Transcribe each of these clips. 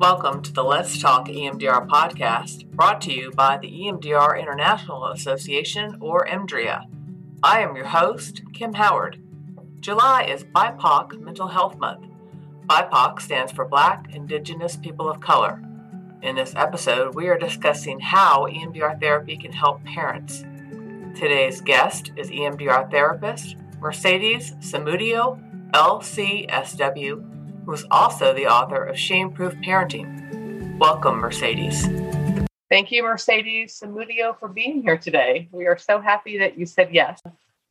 Welcome to the Let's Talk EMDR podcast, brought to you by the EMDR International Association, or EMDRIA. I am your host, Kim Howard. July is BIPOC Mental Health Month. BIPOC stands for Black, Indigenous, People of Color. In this episode, we are discussing how EMDR therapy can help parents. Today's guest is EMDR therapist Mercedes Samudio, LCSW, is also the author of Shame Proof Parenting. Welcome, Mercedes. Thank you, Mercedes Samudio, for being here today. We are so happy that you said yes.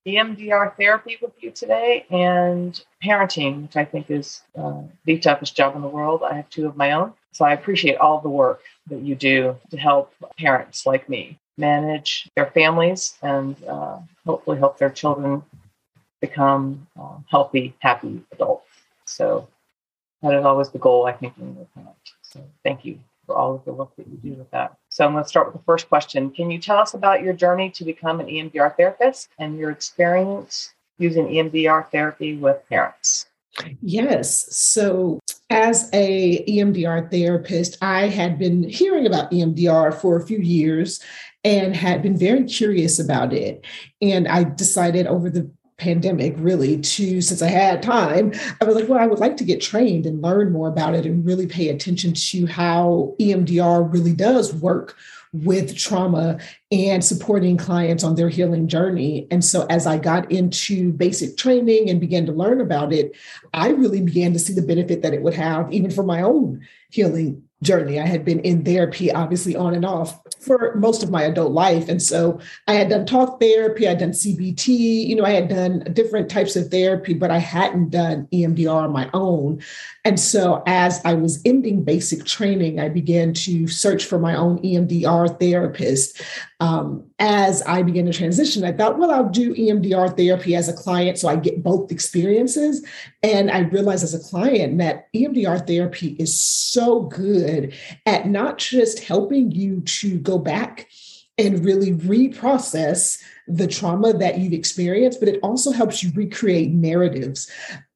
EMDR therapy with you today and parenting, which I think is uh, the toughest job in the world. I have two of my own. So I appreciate all the work that you do to help parents like me manage their families and uh, hopefully help their children become uh, healthy, happy adults. So that is always the goal, I think, in your parent. So thank you for all of the work that you do with that. So I'm going to start with the first question. Can you tell us about your journey to become an EMDR therapist and your experience using EMDR therapy with parents? Yes. So as a EMDR therapist, I had been hearing about EMDR for a few years and had been very curious about it. And I decided over the pandemic really to since i had time i was like well i would like to get trained and learn more about it and really pay attention to how emdr really does work with trauma and supporting clients on their healing journey. And so, as I got into basic training and began to learn about it, I really began to see the benefit that it would have, even for my own healing journey. I had been in therapy, obviously, on and off for most of my adult life. And so I had done talk therapy, I had done CBT, you know, I had done different types of therapy, but I hadn't done EMDR on my own. And so as I was ending basic training, I began to search for my own EMDR therapist. Um, as I began to transition, I thought, well, I'll do EMDR therapy as a client so I get both experiences. And I realized as a client that EMDR therapy is so good at not just helping you to go back and really reprocess the trauma that you've experienced, but it also helps you recreate narratives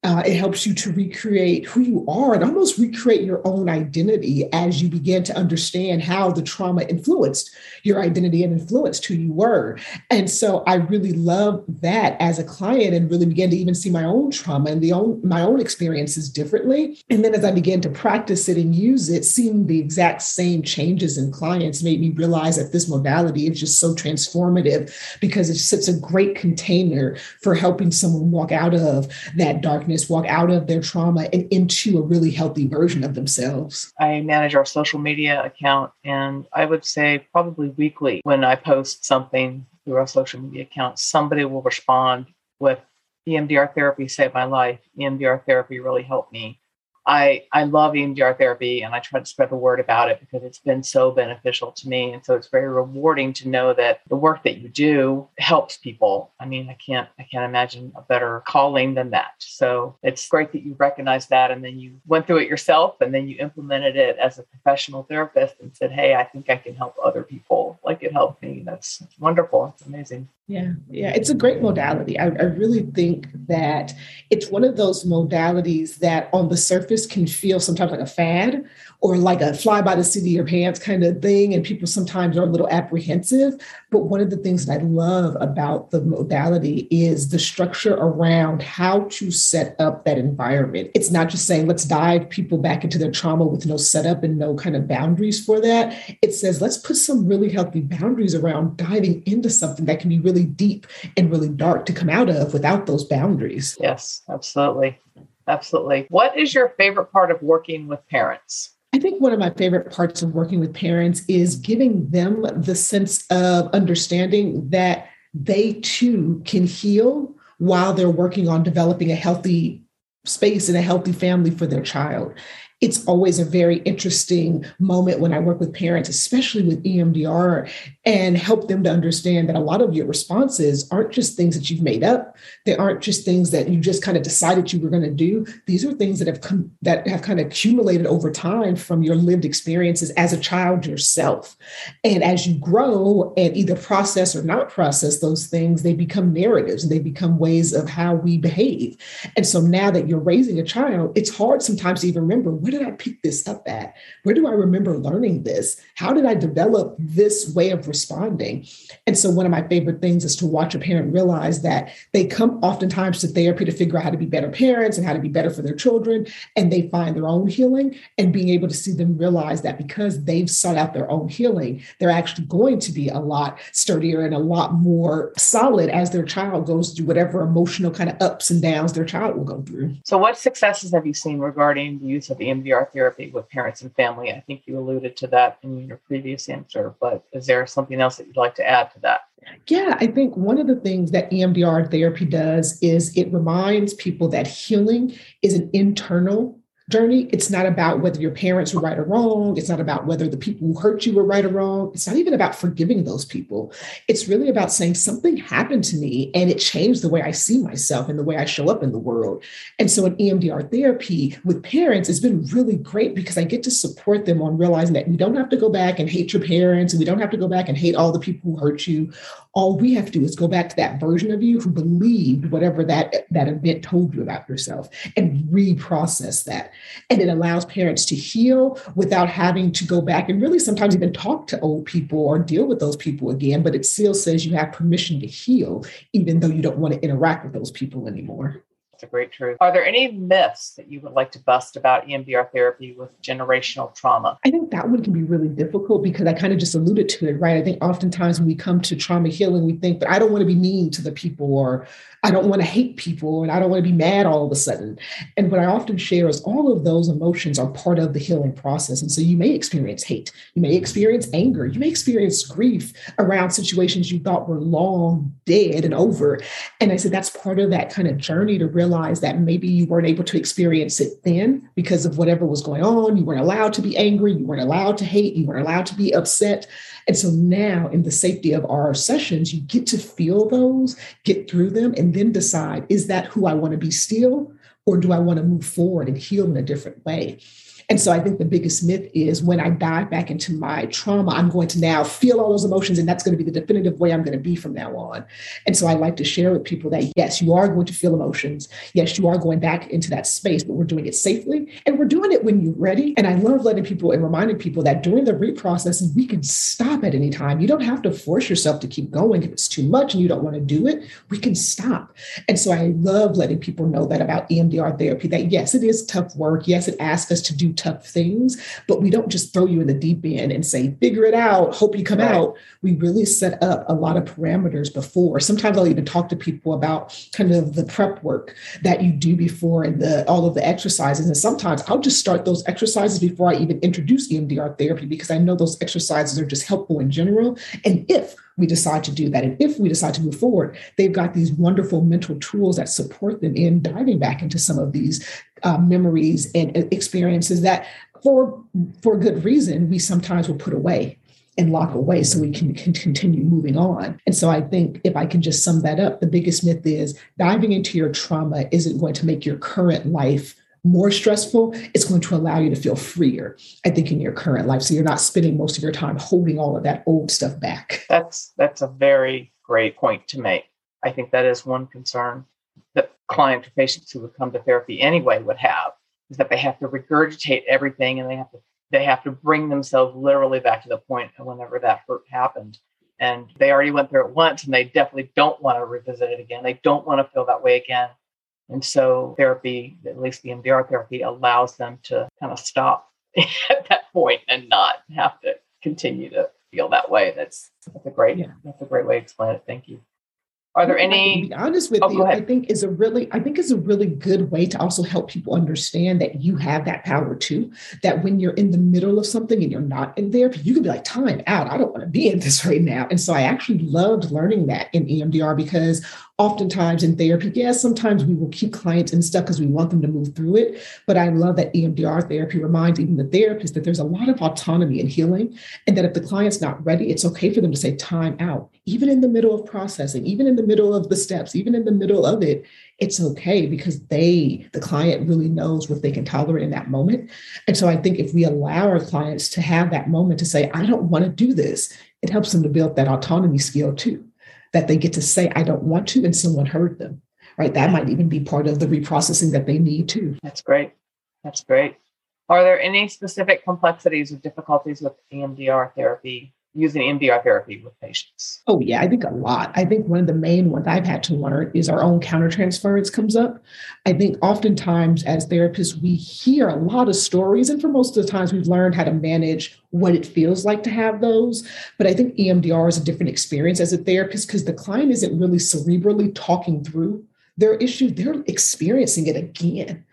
uh, it helps you to recreate who you are and almost recreate your own identity as you begin to understand how the trauma influenced your identity and influenced who you were. And so I really love that as a client and really began to even see my own trauma and the own my own experiences differently. And then as I began to practice it and use it, seeing the exact same changes in clients made me realize that this modality is just so transformative because it sets a great container for helping someone walk out of that darkness walk out of their trauma and into a really healthy version of themselves? I manage our social media account, and I would say probably weekly when I post something through our social media account, somebody will respond with EMDR therapy saved my life. EMDR therapy really helped me. I I love EMDR therapy and I try to spread the word about it because it's been so beneficial to me. And so it's very rewarding to know that the work that you do helps people. I mean, I can't I can't imagine a better calling than that. So it's great that you recognize that and then you went through it yourself and then you implemented it as a professional therapist and said, Hey, I think I can help other people like it helped me. That's, wonderful. It's amazing. Yeah, yeah, it's a great modality. I, I, really think that it's one of those modalities that on the surface can feel sometimes like a fad or like a fly by the seat of your pants kind of thing. And people sometimes are a little apprehensive. But one of the things that I love about the modality is the structure around how to set up that environment. It's not just saying, let's dive people back into their trauma with no setup and no kind of boundaries for that. It says, let's put some really healthy boundaries around diving into something that can be really deep and really dark to come out of without those boundaries. Yes, absolutely. Absolutely. What is your favorite part of working with parents? I think one of my favorite parts of working with parents is giving them the sense of understanding that they too can heal while they're working on developing a healthy space and a healthy family for their child it's always a very interesting moment when I work with parents, especially with EMDR, and help them to understand that a lot of your responses aren't just things that you've made up. They aren't just things that you just kind of decided you were going to do. These are things that have come that have kind of accumulated over time from your lived experiences as a child yourself. And as you grow and either process or not process those things, they become narratives and they become ways of how we behave. And so now that you're raising a child, it's hard sometimes to even remember what did I pick this up at? Where do I remember learning this? How did I develop this way of responding? And so, one of my favorite things is to watch a parent realize that they come oftentimes to therapy to figure out how to be better parents and how to be better for their children. And they find their own healing and being able to see them realize that because they've sought out their own healing, they're actually going to be a lot sturdier and a lot more solid as their child goes through whatever emotional kind of ups and downs their child will go through. So, what successes have you seen regarding the use of EMDR therapy with parents and family? I think you alluded to that in your previous answer, but is there something else that you'd like to add to that? Yeah, I think one of the things that EMDR therapy does is it reminds people that healing is an internal journey. It's not about whether your parents were right or wrong. It's not about whether the people who hurt you were right or wrong. It's not even about forgiving those people. It's really about saying something happened to me and it changed the way I see myself and the way I show up in the world. And so in EMDR therapy with parents, it's been really great because I get to support them on realizing that we don't have to go back and hate your parents and we don't have to go back and hate all the people who hurt you all we have to do is go back to that version of you who believed whatever that that event told you about yourself and reprocess that and it allows parents to heal without having to go back and really sometimes even talk to old people or deal with those people again but it still says you have permission to heal even though you don't want to interact with those people anymore a great truth. Are there any myths that you would like to bust about EMDR therapy with generational trauma? I think that one can be really difficult because I kind of just alluded to it, right? I think oftentimes when we come to trauma healing, we think, but I don't want to be mean to the people or I don't want to hate people and I don't want to be mad all of a sudden. And what I often share is all of those emotions are part of the healing process. And so you may experience hate, you may experience anger, you may experience grief around situations you thought were long dead and over. And I said that's part of that kind of journey to realize that maybe you weren't able to experience it then because of whatever was going on. You weren't allowed to be angry, you weren't allowed to hate, you weren't allowed to be upset. And so now, in the safety of our sessions, you get to feel those, get through them, and then decide is that who I want to be still, or do I want to move forward and heal in a different way? And so I think the biggest myth is when I dive back into my trauma, I'm going to now feel all those emotions, and that's going to be the definitive way I'm going to be from now on. And so I like to share with people that yes, you are going to feel emotions. Yes, you are going back into that space, but we're doing it safely and we're doing it when you're ready. And I love letting people and reminding people that during the reprocessing, we can stop at any time. You don't have to force yourself to keep going if it's too much and you don't want to do it. We can stop. And so I love letting people know that about EMDR therapy that yes, it is tough work. Yes, it asks us to do tough things, but we don't just throw you in the deep end and say, figure it out, hope you come right. out. We really set up a lot of parameters before. Sometimes I'll even talk to people about kind of the prep work that you do before and the all of the exercises. And sometimes I'll just start those exercises before I even introduce EMDR therapy because I know those exercises are just helpful in general. And if we decide to do that. And if we decide to move forward, they've got these wonderful mental tools that support them in diving back into some of these uh, memories and experiences that, for for good reason, we sometimes will put away and lock away so we can, can continue moving on. And so I think if I can just sum that up, the biggest myth is diving into your trauma isn't going to make your current life more stressful, it's going to allow you to feel freer, I think, in your current life. So you're not spending most of your time holding all of that old stuff back. That's that's a very great point to make. I think that is one concern that clients or patients who would come to therapy anyway would have is that they have to regurgitate everything and they have to they have to bring themselves literally back to the point of whenever that hurt happened. And they already went through it once and they definitely don't want to revisit it again. They don't want to feel that way again. And so therapy, at least the EMDR therapy, allows them to kind of stop at that point and not have to continue to feel that way. That's that's a great yeah. that's a great way to explain it. Thank you. Are there any? To be honest with oh, you, I think is a really, I think is a really good way to also help people understand that you have that power too. That when you're in the middle of something and you're not in therapy, you can be like, "Time out! I don't want to be in this right now." And so I actually loved learning that in EMDR because oftentimes in therapy, yes, sometimes we will keep clients in stuff because we want them to move through it. But I love that EMDR therapy reminds even the therapist that there's a lot of autonomy in healing, and that if the client's not ready, it's okay for them to say time out, even in the middle of processing, even in the middle of the steps, even in the middle of it. It's okay because they, the client, really knows what they can tolerate in that moment. And so I think if we allow our clients to have that moment to say, I don't want to do this, it helps them to build that autonomy skill too that they get to say, I don't want to, and someone heard them, right? That might even be part of the reprocessing that they need too. That's great. That's great. Are there any specific complexities or difficulties with EMDR therapy using EMDR therapy with patients? Oh, yeah, I think a lot. I think one of the main ones I've had to learn is our own countertransference comes up. I think oftentimes as therapists, we hear a lot of stories, and for most of the times, we've learned how to manage what it feels like to have those. But I think EMDR is a different experience as a therapist because the client isn't really cerebrally talking through their issue, they're experiencing it again.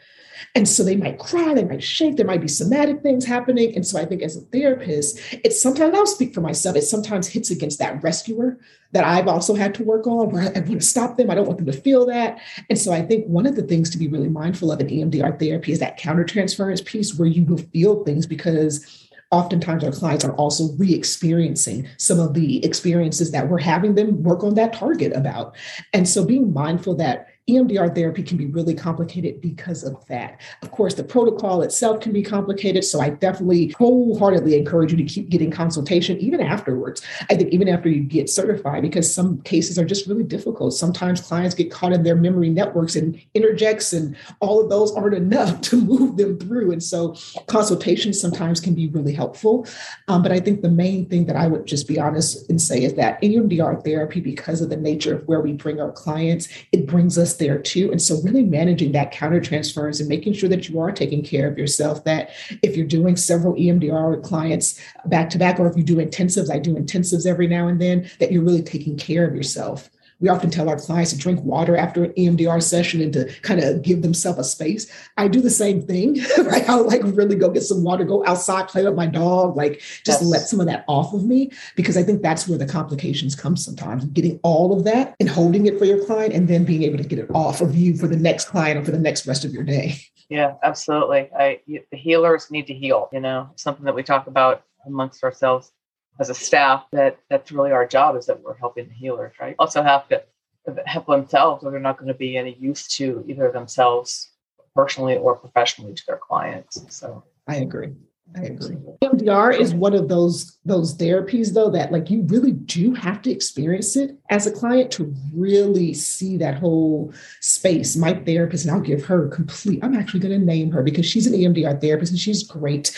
And so they might cry, they might shake, there might be somatic things happening. And so I think as a therapist, it's sometimes, I'll speak for myself, it sometimes hits against that rescuer that I've also had to work on where I want to stop them. I don't want them to feel that. And so I think one of the things to be really mindful of in EMDR therapy is that countertransference piece where you will feel things because oftentimes our clients are also re-experiencing some of the experiences that we're having them work on that target about and so being mindful that EMDR therapy can be really complicated because of that. Of course, the protocol itself can be complicated. So I definitely wholeheartedly encourage you to keep getting consultation even afterwards. I think even after you get certified, because some cases are just really difficult. Sometimes clients get caught in their memory networks and introjects, and all of those aren't enough to move them through. And so consultation sometimes can be really helpful. Um, but I think the main thing that I would just be honest and say is that EMDR therapy, because of the nature of where we bring our clients, it brings us there too. And so, really managing that counter transference and making sure that you are taking care of yourself. That if you're doing several EMDR with clients back to back, or if you do intensives, I do intensives every now and then, that you're really taking care of yourself. We often tell our clients to drink water after an EMDR session and to kind of give themselves a space. I do the same thing, right? I'll like really go get some water, go outside, play with my dog, like just yes. let some of that off of me because I think that's where the complications come sometimes. Getting all of that and holding it for your client and then being able to get it off of you for the next client or for the next rest of your day. Yeah, absolutely. I the healers need to heal, you know, something that we talk about amongst ourselves as a staff that that's really our job is that we're helping the healers, right? Also have to help themselves or they're not going to be any use to either themselves personally or professionally to their clients. So I agree. I agree. EMDR is one of those those therapies though that like you really do have to experience it as a client to really see that whole space. My therapist, and I'll give her complete, I'm actually going to name her because she's an EMDR therapist and she's great.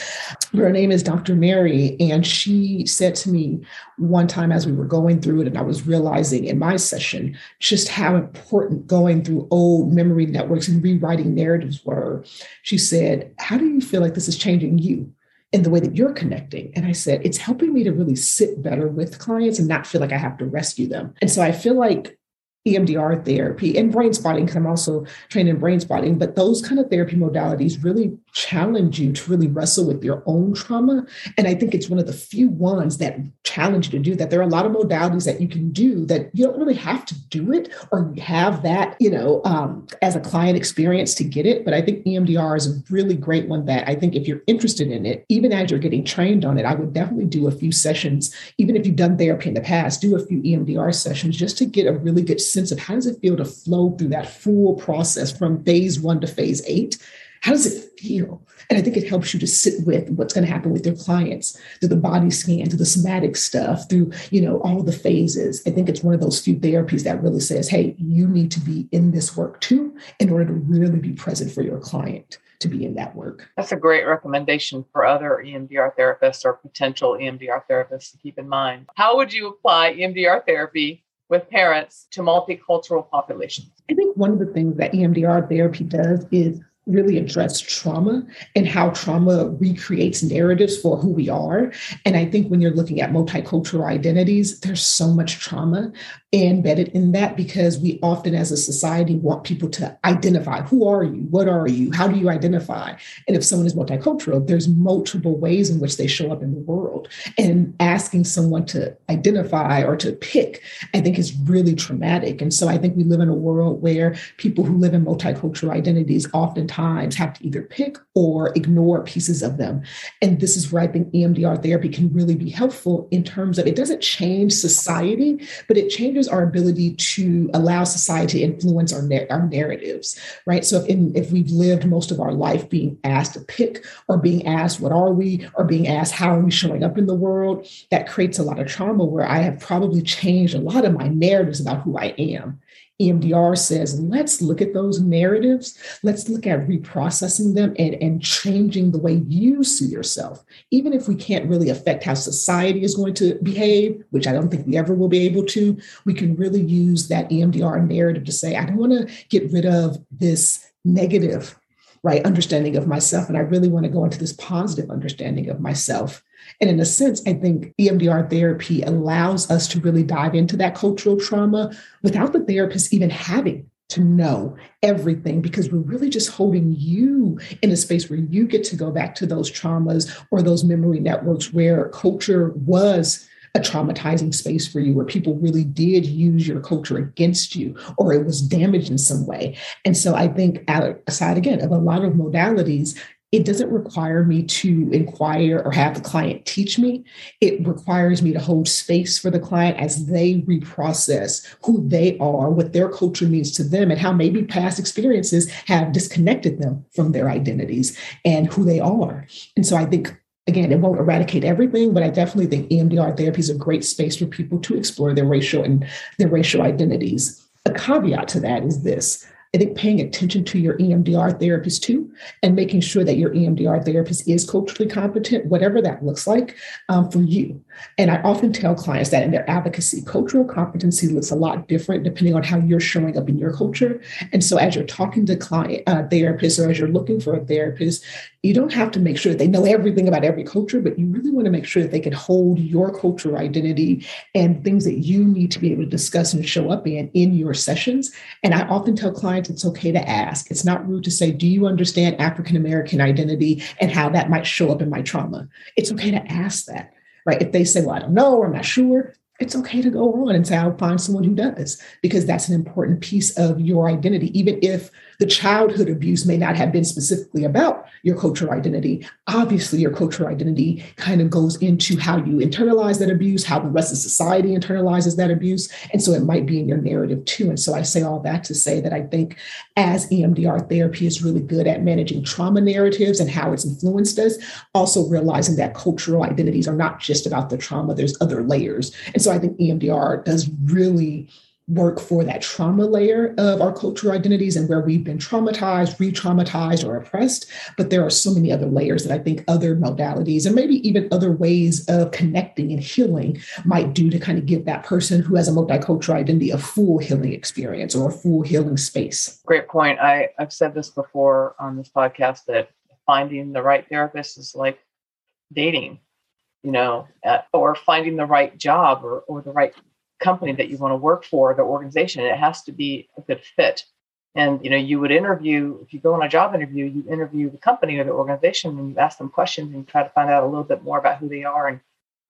Her name is Dr. Mary. And she said to me one time as we were going through it, and I was realizing in my session just how important going through old memory networks and rewriting narratives were. She said, How do you feel like this is changing you? In the way that you're connecting. And I said, it's helping me to really sit better with clients and not feel like I have to rescue them. And so I feel like EMDR therapy and brain spotting, because I'm also trained in brain spotting, but those kind of therapy modalities really challenge you to really wrestle with your own trauma. And I think it's one of the few ones that challenge you to do that. There are a lot of modalities that you can do that you don't really have to do it or have that, you know, um, as a client experience to get it. But I think EMDR is a really great one that I think if you're interested in it, even as you're getting trained on it, I would definitely do a few sessions, even if you've done therapy in the past, do a few EMDR sessions just to get a really good sense of how does it feel to flow through that full process from phase one to phase eight? How does it feel? And I think it helps you to sit with what's going to happen with your clients through the body scan, through the somatic stuff, through, you know, all the phases. I think it's one of those few therapies that really says, hey, you need to be in this work too in order to really be present for your client to be in that work. That's a great recommendation for other EMDR therapists or potential EMDR therapists to keep in mind. How would you apply EMDR therapy with parents to multicultural populations? I think one of the things that EMDR therapy does is really address trauma and how trauma recreates narratives for who we are. And I think when you're looking at multicultural identities, there's so much trauma embedded in that because we often as a society want people to identify who are you? What are you? How do you identify? And if someone is multicultural there's multiple ways in which they show up in the world. And asking someone to identify or to pick i think is really traumatic. And so i think we live in a world where people who live in multicultural identities oftentimes have to either pick or ignore pieces of them. And this is where i think emdr therapy can really be helpful in terms of it doesn't change society but it changes our ability to allow society to influence our, our narratives, right? So if, in, if we've lived most of our life being asked to pick or being asked, what are we? Or being asked, how are we showing up in the world? That creates a lot of trauma where I have probably changed a lot of my narratives about who I am. EMDR says, let's look at those narratives. Let's look at reprocessing them and, and changing the way you see yourself. Even if we can't really affect how society is going to behave, which I don't think we ever will be able to, we can really use that EMDR narrative to say, I don't want to get rid of this negative right understanding of myself and i really want to go into this positive understanding of myself and in a sense i think emdr therapy allows us to really dive into that cultural trauma without the therapist even having to know everything because we're really just holding you in a space where you get to go back to those traumas or those memory networks where culture was a traumatizing space for you where people really did use your culture against you or it was damaged in some way. And so I think, aside again of a lot of modalities, it doesn't require me to inquire or have the client teach me. It requires me to hold space for the client as they reprocess who they are, what their culture means to them, and how maybe past experiences have disconnected them from their identities and who they are. And so I think again, it won't eradicate everything, but I definitely think EMDR therapy is a great space for people to explore their racial and their racial identities. A caveat to that is this I think paying attention to your EMDR therapist too, and making sure that your EMDR therapist is culturally competent, whatever that looks like um, for you. And I often tell clients that in their advocacy, cultural competency looks a lot different depending on how you're showing up in your culture. And so, as you're talking to client uh, therapists or as you're looking for a therapist, you don't have to make sure that they know everything about every culture, but you really want to make sure that they can hold your cultural identity and things that you need to be able to discuss and show up in in your sessions. And I often tell clients it's okay to ask. It's not rude to say, Do you understand African American identity and how that might show up in my trauma? It's okay to ask that right? If they say, well, I don't know, or I'm not sure, it's okay to go on and say, I'll find someone who does, because that's an important piece of your identity. Even if the childhood abuse may not have been specifically about your cultural identity. Obviously, your cultural identity kind of goes into how you internalize that abuse, how the rest of society internalizes that abuse. And so it might be in your narrative too. And so I say all that to say that I think as EMDR therapy is really good at managing trauma narratives and how it's influenced us, also realizing that cultural identities are not just about the trauma, there's other layers. And so I think EMDR does really work for that trauma layer of our cultural identities and where we've been traumatized, re traumatized, or oppressed. But there are so many other layers that I think other modalities and maybe even other ways of connecting and healing might do to kind of give that person who has a multicultural identity a full healing experience or a full healing space. Great point. I, I've said this before on this podcast that finding the right therapist is like dating you know, or finding the right job or, or the right company that you want to work for, the organization, it has to be a good fit. And you know, you would interview if you go on a job interview, you interview the company or the organization, and you ask them questions and try to find out a little bit more about who they are and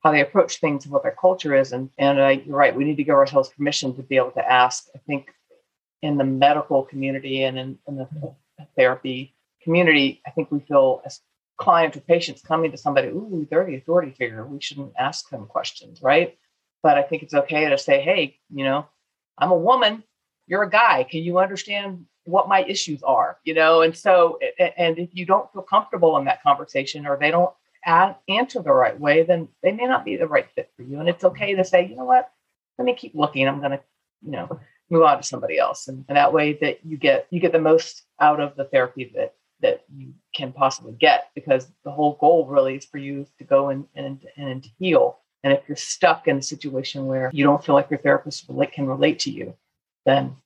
how they approach things and what their culture is. And and uh, you're right, we need to give ourselves permission to be able to ask. I think in the medical community and in, in the therapy community, I think we feel as clients or patients coming to somebody, ooh, they're the authority figure. We shouldn't ask them questions, right? But I think it's okay to say, hey, you know, I'm a woman, you're a guy. Can you understand what my issues are? You know, and so, and if you don't feel comfortable in that conversation or they don't answer the right way, then they may not be the right fit for you. And it's okay to say, you know what, let me keep looking. I'm going to, you know, move on to somebody else. And, and that way that you get, you get the most out of the therapy that, that you can possibly get because the whole goal really is for you to go and, and, and heal and if you're stuck in a situation where you don't feel like your therapist can relate to you, then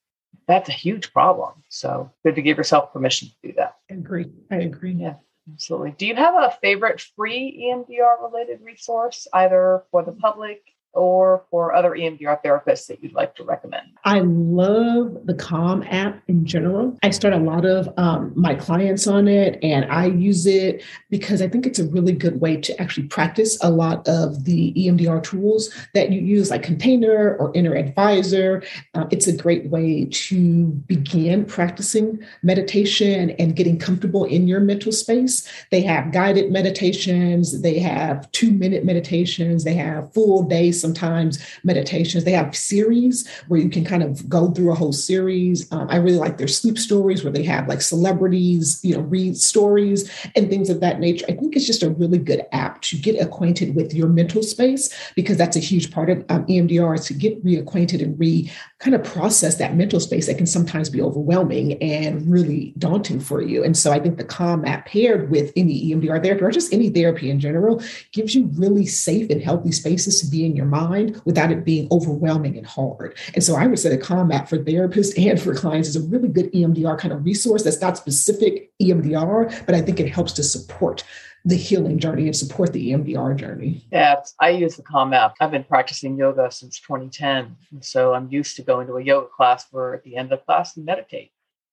that's a huge problem. So good to give yourself permission to do that. I agree. I agree. Yeah, absolutely. Do you have a favorite free EMDR related resource, either for the public or for other EMDR therapists that you'd like to recommend? I love the Calm app in general. I start a lot of um, my clients on it, and I use it because I think it's a really good way to actually practice a lot of the EMDR tools that you use, like Container or Inner Advisor. Uh, it's a great way to begin practicing meditation and getting comfortable in your mental space. They have guided meditations, they have two minute meditations, they have full days sometimes meditations. They have series where you can kind of go through a whole series. Um, I really like their sleep stories where they have like celebrities, you know, read stories and things of that nature. I think it's just a really good app to get acquainted with your mental space because that's a huge part of um, EMDR is to get reacquainted and re kind of process that mental space that can sometimes be overwhelming and really daunting for you. And so I think the Calm app paired with any EMDR therapy or just any therapy in general gives you really safe and healthy spaces to be in your mind without it being overwhelming and hard. And so I would say the Calm app for therapists and for clients is a really good EMDR kind of resource that's not specific EMDR, but I think it helps to support the healing journey and support the EMDR journey. Yeah, I use the Calm app. I've been practicing yoga since 2010. And so I'm used to going to a yoga class where at the end of class you meditate.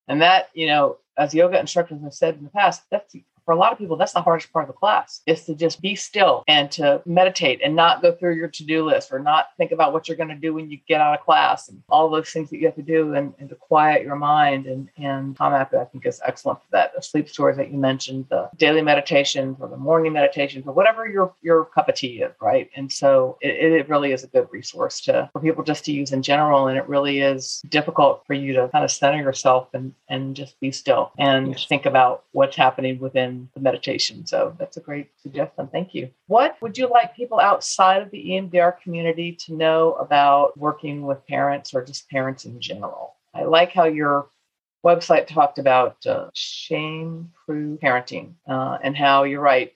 And that, you know, as yoga instructors have said in the past, that's for a lot of people, that's the hardest part of the class is to just be still and to meditate and not go through your to-do list or not think about what you're going to do when you get out of class and all those things that you have to do and, and to quiet your mind. And, and Calm app, I think, is excellent for that. The sleep stories that you mentioned, the daily meditations or the morning meditations or whatever your, your cup of tea is, right? And so it, it really is a good resource to for people just to use in general. And it really is difficult for you to kind of center yourself and, and just be still and yes. think about what's happening within the meditation. So that's a great suggestion. Thank you. What would you like people outside of the EMDR community to know about working with parents or just parents in general? I like how your website talked about uh, shame proof parenting uh, and how you're right.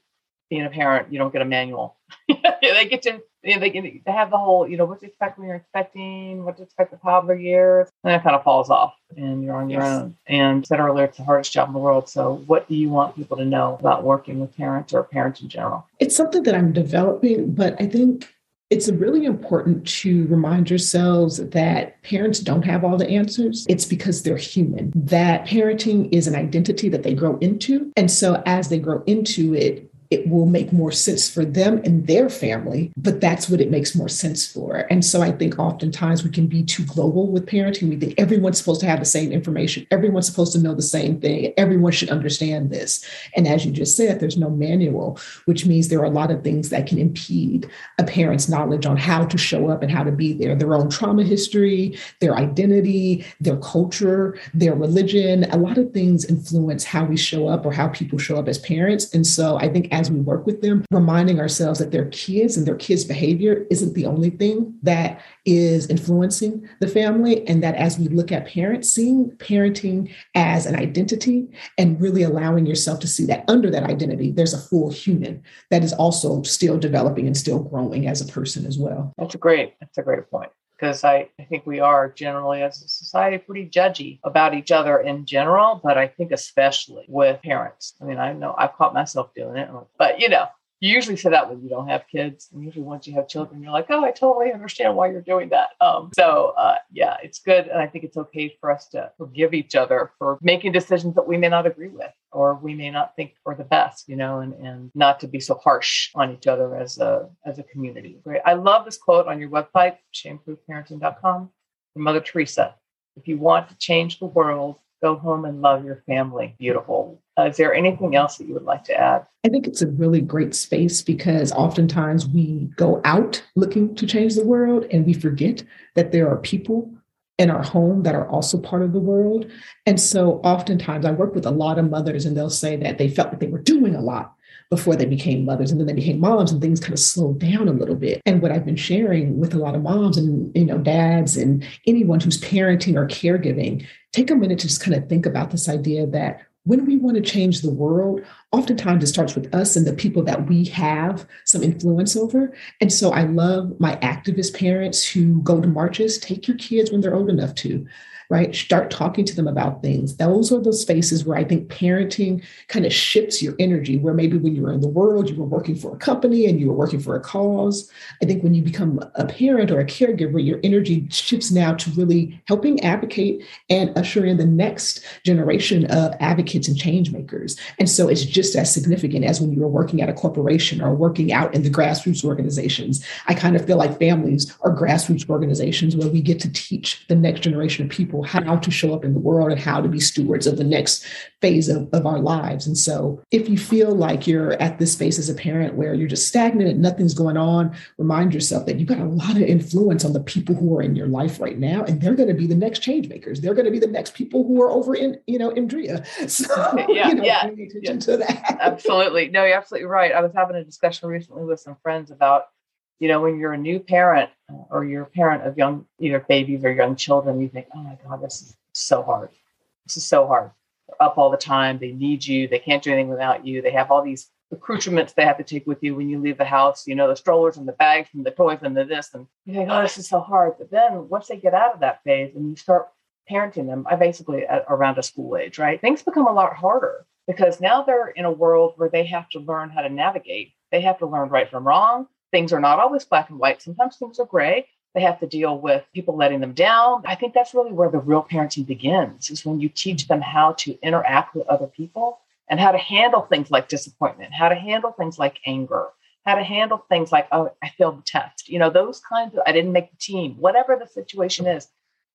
Being a parent, you don't get a manual. they get to you know, they can they have the whole, you know, what to expect when you're expecting, what to expect the toddler years, and that kind of falls off and you're on your own. And I said earlier, it's the hardest job in the world. So what do you want people to know about working with parents or parents in general? It's something that I'm developing, but I think it's really important to remind yourselves that parents don't have all the answers. It's because they're human. That parenting is an identity that they grow into. And so as they grow into it, it will make more sense for them and their family, but that's what it makes more sense for. And so I think oftentimes we can be too global with parenting. We think everyone's supposed to have the same information, everyone's supposed to know the same thing, everyone should understand this. And as you just said, there's no manual, which means there are a lot of things that can impede a parent's knowledge on how to show up and how to be there, their own trauma history, their identity, their culture, their religion. A lot of things influence how we show up or how people show up as parents. And so I think as we work with them, reminding ourselves that their kids and their kids' behavior isn't the only thing that is influencing the family. And that as we look at parents, seeing parenting as an identity and really allowing yourself to see that under that identity, there's a full human that is also still developing and still growing as a person as well. That's a great, that's a great point because I, I think we are generally as a society pretty judgy about each other in general, but I think especially with parents. I mean, I know I've caught myself doing it, but you know, you usually say that when you don't have kids and usually once you have children you're like oh i totally understand why you're doing that. Um, so uh, yeah it's good and i think it's okay for us to forgive each other for making decisions that we may not agree with or we may not think are the best you know and, and not to be so harsh on each other as a as a community. Great. I love this quote on your website shameproofparenting.com from mother teresa. If you want to change the world go home and love your family beautiful uh, is there anything else that you would like to add? I think it's a really great space because oftentimes we go out looking to change the world and we forget that there are people in our home that are also part of the world. And so oftentimes I work with a lot of mothers and they'll say that they felt like they were doing a lot before they became mothers and then they became moms and things kind of slowed down a little bit and what i've been sharing with a lot of moms and you know dads and anyone who's parenting or caregiving take a minute to just kind of think about this idea that when we want to change the world, oftentimes it starts with us and the people that we have some influence over. And so I love my activist parents who go to marches, take your kids when they're old enough to right? Start talking to them about things. Those are the spaces where I think parenting kind of shifts your energy, where maybe when you were in the world, you were working for a company and you were working for a cause. I think when you become a parent or a caregiver, your energy shifts now to really helping advocate and ushering the next generation of advocates and change makers. And so it's just as significant as when you were working at a corporation or working out in the grassroots organizations. I kind of feel like families are grassroots organizations where we get to teach the next generation of people people how to show up in the world and how to be stewards of the next phase of, of our lives. And so if you feel like you're at this space as a parent where you're just stagnant and nothing's going on, remind yourself that you've got a lot of influence on the people who are in your life right now. And they're going to be the next change makers. They're going to be the next people who are over in, you know, EMDRIA. So yeah, you know, yeah, yeah. to that. absolutely. No, you're absolutely right. I was having a discussion recently with some friends about You know, when you're a new parent or you're a parent of young, either babies or young children, you think, oh my God, this is so hard. This is so hard. They're up all the time. They need you. They can't do anything without you. They have all these accoutrements they have to take with you when you leave the house, you know, the strollers and the bags and the toys and the this. And you think, oh, this is so hard. But then once they get out of that phase and you start parenting them, I basically at, around a school age, right? Things become a lot harder because now they're in a world where they have to learn how to navigate. They have to learn right from wrong. Things are not always black and white. Sometimes things are gray. They have to deal with people letting them down. I think that's really where the real parenting begins is when you teach them how to interact with other people and how to handle things like disappointment, how to handle things like anger, how to handle things like, oh, I failed the test, you know, those kinds of, I didn't make the team, whatever the situation is.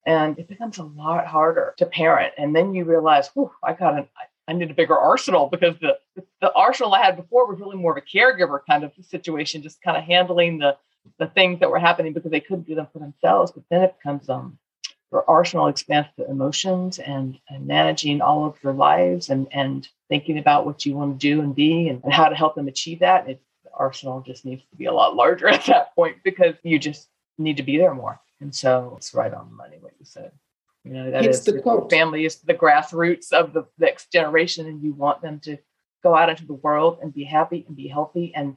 And it becomes a lot harder to parent. And then you realize, whew, I got an, I need a bigger arsenal because the, the arsenal I had before was really more of a caregiver kind of situation, just kind of handling the, the things that were happening because they couldn't do them for themselves. But then it becomes um, your arsenal expands to emotions and, and managing all of your lives and, and thinking about what you want to do and be and, and how to help them achieve that. It, the arsenal just needs to be a lot larger at that point because you just need to be there more. And so it's right on the money what you said. You know, that it's is the quote. family is the grassroots of the next generation, and you want them to go out into the world and be happy and be healthy and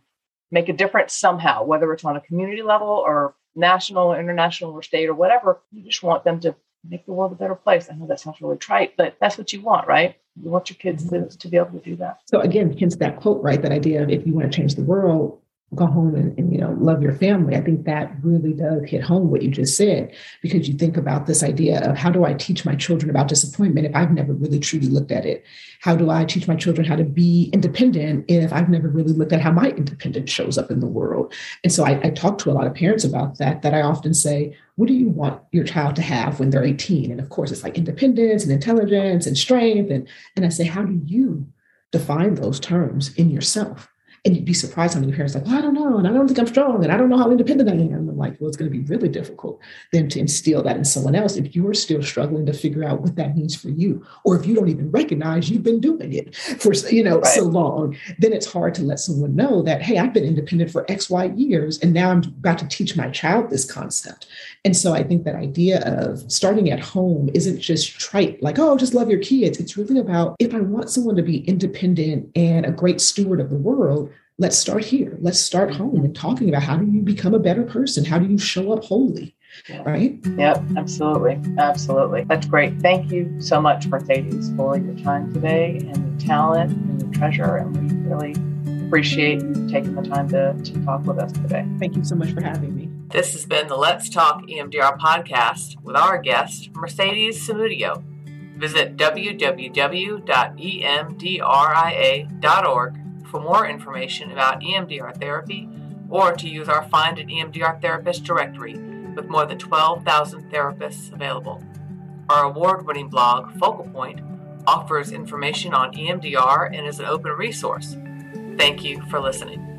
make a difference somehow, whether it's on a community level or national or international or state or whatever. You just want them to make the world a better place. I know that sounds really trite, but that's what you want, right? You want your kids to, to be able to do that. So again, hence that quote, right? That idea of if you want to change the world, go home and, and, you know love your family i think that really does hit home what you just said because you think about this idea of how do i teach my children about disappointment if i've never really truly looked at it? How do i teach my children how to be independent if i've never really looked at how my independence shows up in the world? And so I, I talk to a lot of parents about that that i often say what do you want your child to have when they're 18 and of course it's like independence and intelligence and strength and and i say how do you define those terms in yourself and you'd be surprised how many parents like, well, I don't know, and I don't think I'm strong, and I don't know how independent I am. And I'm like, well, it's going to be really difficult then to instill that in someone else if you're still struggling to figure out what that means for you, or if you don't even recognize you've been doing it for you know right. so long. Then it's hard to let someone know that, hey, I've been independent for X, Y years, and now I'm about to teach my child this concept. And so I think that idea of starting at home isn't just trite, like, oh, just love your kids. It's really about if I want someone to be independent and a great steward of the world, let's start here. Let's start mm-hmm. home and talking about how do you become a better person? How do you show up wholly? Yeah. Right? Yep, absolutely. Absolutely. That's great. Thank you so much, Mercedes, for your time today and your talent and your treasure. And we really appreciate you taking the time to, to talk with us today. Thank you so much for having me. This has been the Let's Talk EMDR podcast with our guest, Mercedes Samudio. Visit www.emdria.org for more information about EMDR therapy or to use our Find an EMDR Therapist directory with more than 12,000 therapists available. Our award winning blog, Focal Point, offers information on EMDR and is an open resource. Thank you for listening.